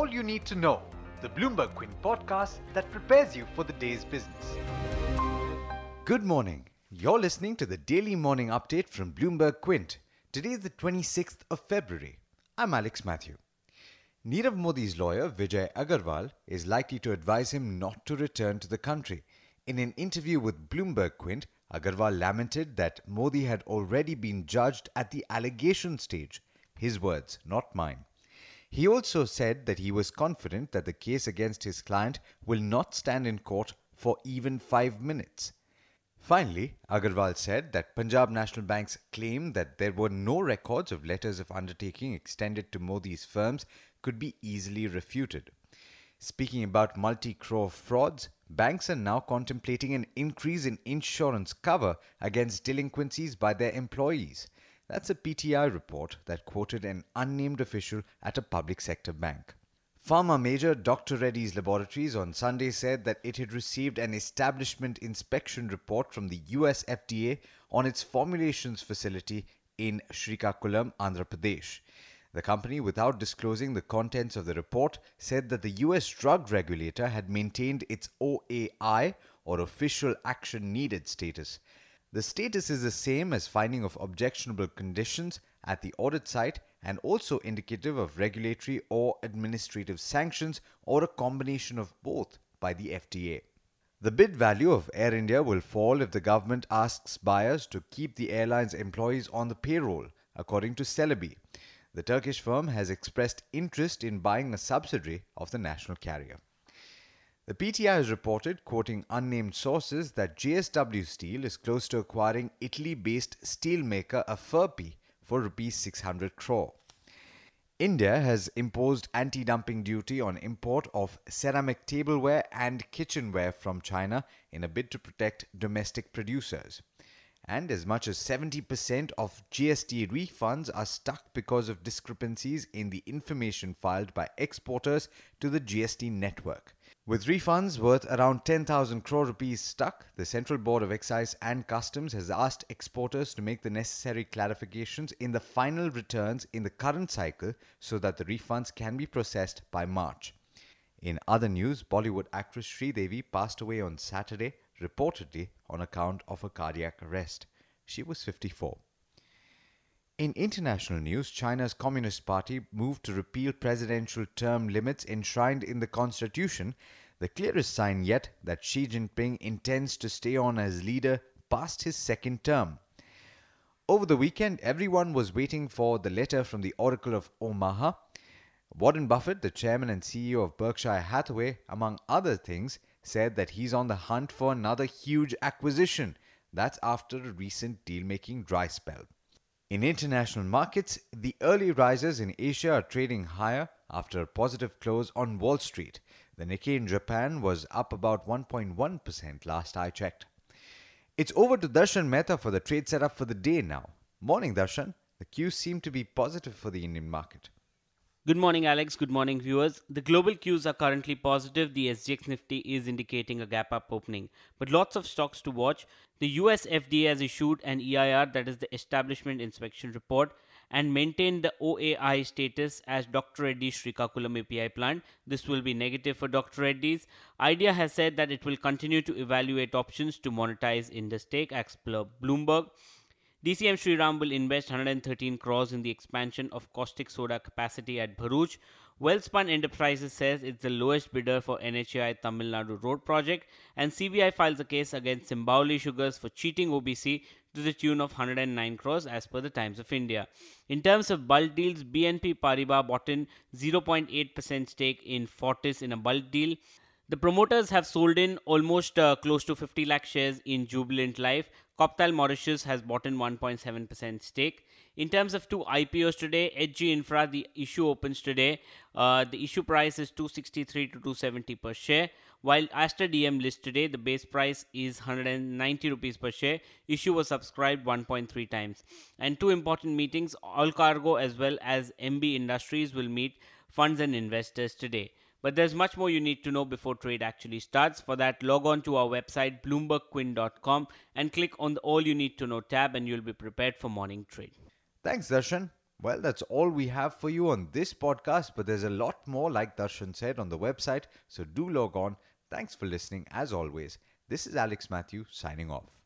All You Need to Know, the Bloomberg Quint podcast that prepares you for the day's business. Good morning. You're listening to the daily morning update from Bloomberg Quint. Today is the 26th of February. I'm Alex Matthew. Nirav Modi's lawyer, Vijay Agarwal, is likely to advise him not to return to the country. In an interview with Bloomberg Quint, Agarwal lamented that Modi had already been judged at the allegation stage. His words, not mine. He also said that he was confident that the case against his client will not stand in court for even five minutes. Finally, Agarwal said that Punjab National Bank's claim that there were no records of letters of undertaking extended to Modi's firms could be easily refuted. Speaking about multi crore frauds, banks are now contemplating an increase in insurance cover against delinquencies by their employees. That's a PTI report that quoted an unnamed official at a public sector bank. Pharma major Dr. Reddy's Laboratories on Sunday said that it had received an establishment inspection report from the US FDA on its formulations facility in Srikakulam, Andhra Pradesh. The company, without disclosing the contents of the report, said that the US drug regulator had maintained its OAI or official action needed status. The status is the same as finding of objectionable conditions at the audit site and also indicative of regulatory or administrative sanctions or a combination of both by the FDA. The bid value of Air India will fall if the government asks buyers to keep the airline's employees on the payroll, according to Celebi. The Turkish firm has expressed interest in buying a subsidiary of the national carrier. The PTI has reported, quoting unnamed sources, that JSW Steel is close to acquiring Italy based steelmaker Aferpi for rupees 600 crore. India has imposed anti dumping duty on import of ceramic tableware and kitchenware from China in a bid to protect domestic producers and as much as 70% of GST refunds are stuck because of discrepancies in the information filed by exporters to the GST network. With refunds worth around 10,000 crore rupees stuck, the Central Board of Excise and Customs has asked exporters to make the necessary clarifications in the final returns in the current cycle so that the refunds can be processed by March. In other news, Bollywood actress Sridevi passed away on Saturday, reportedly on account of a cardiac arrest. She was 54. In international news, China's Communist Party moved to repeal presidential term limits enshrined in the constitution, the clearest sign yet that Xi Jinping intends to stay on as leader past his second term. Over the weekend, everyone was waiting for the letter from the Oracle of Omaha. Warren Buffett, the chairman and CEO of Berkshire Hathaway, among other things, said that he's on the hunt for another huge acquisition. That's after a recent deal making dry spell. In international markets, the early risers in Asia are trading higher after a positive close on Wall Street. The Nikkei in Japan was up about 1.1% last I checked. It's over to Darshan Mehta for the trade setup for the day now. Morning, Darshan. The cues seem to be positive for the Indian market. Good morning, Alex. Good morning, viewers. The global cues are currently positive. The SGX Nifty is indicating a gap up opening, but lots of stocks to watch. The US FDA has issued an EIR, that is the Establishment Inspection Report, and maintained the OAI status as Dr. Reddy's Srikakulam API plant. This will be negative for Dr. Reddy's. IDEA has said that it will continue to evaluate options to monetize in the stake, as Bloomberg. DCM Shriram will invest 113 crores in the expansion of caustic soda capacity at Bharuch. Welspun Enterprises says it's the lowest bidder for NHAI Tamil Nadu road project and CBI files a case against Simbhaoli Sugars for cheating OBC to the tune of 109 crores as per the Times of India. In terms of bulk deals, BNP Paribas bought in 0.8% stake in Fortis in a bulk deal. The promoters have sold in almost uh, close to 50 lakh shares in Jubilant Life. Copthall Mauritius has bought in 1.7% stake. In terms of two IPOs today, HG Infra, the issue opens today. Uh, the issue price is 263 to 270 per share. While Aster DM lists today, the base price is 190 rupees per share. Issue was subscribed 1.3 times. And two important meetings, Allcargo as well as MB Industries will meet funds and investors today. But there's much more you need to know before trade actually starts. For that, log on to our website, bloombergquint.com, and click on the All You Need to Know tab, and you'll be prepared for morning trade. Thanks, Darshan. Well, that's all we have for you on this podcast, but there's a lot more, like Darshan said, on the website, so do log on. Thanks for listening, as always. This is Alex Matthew signing off.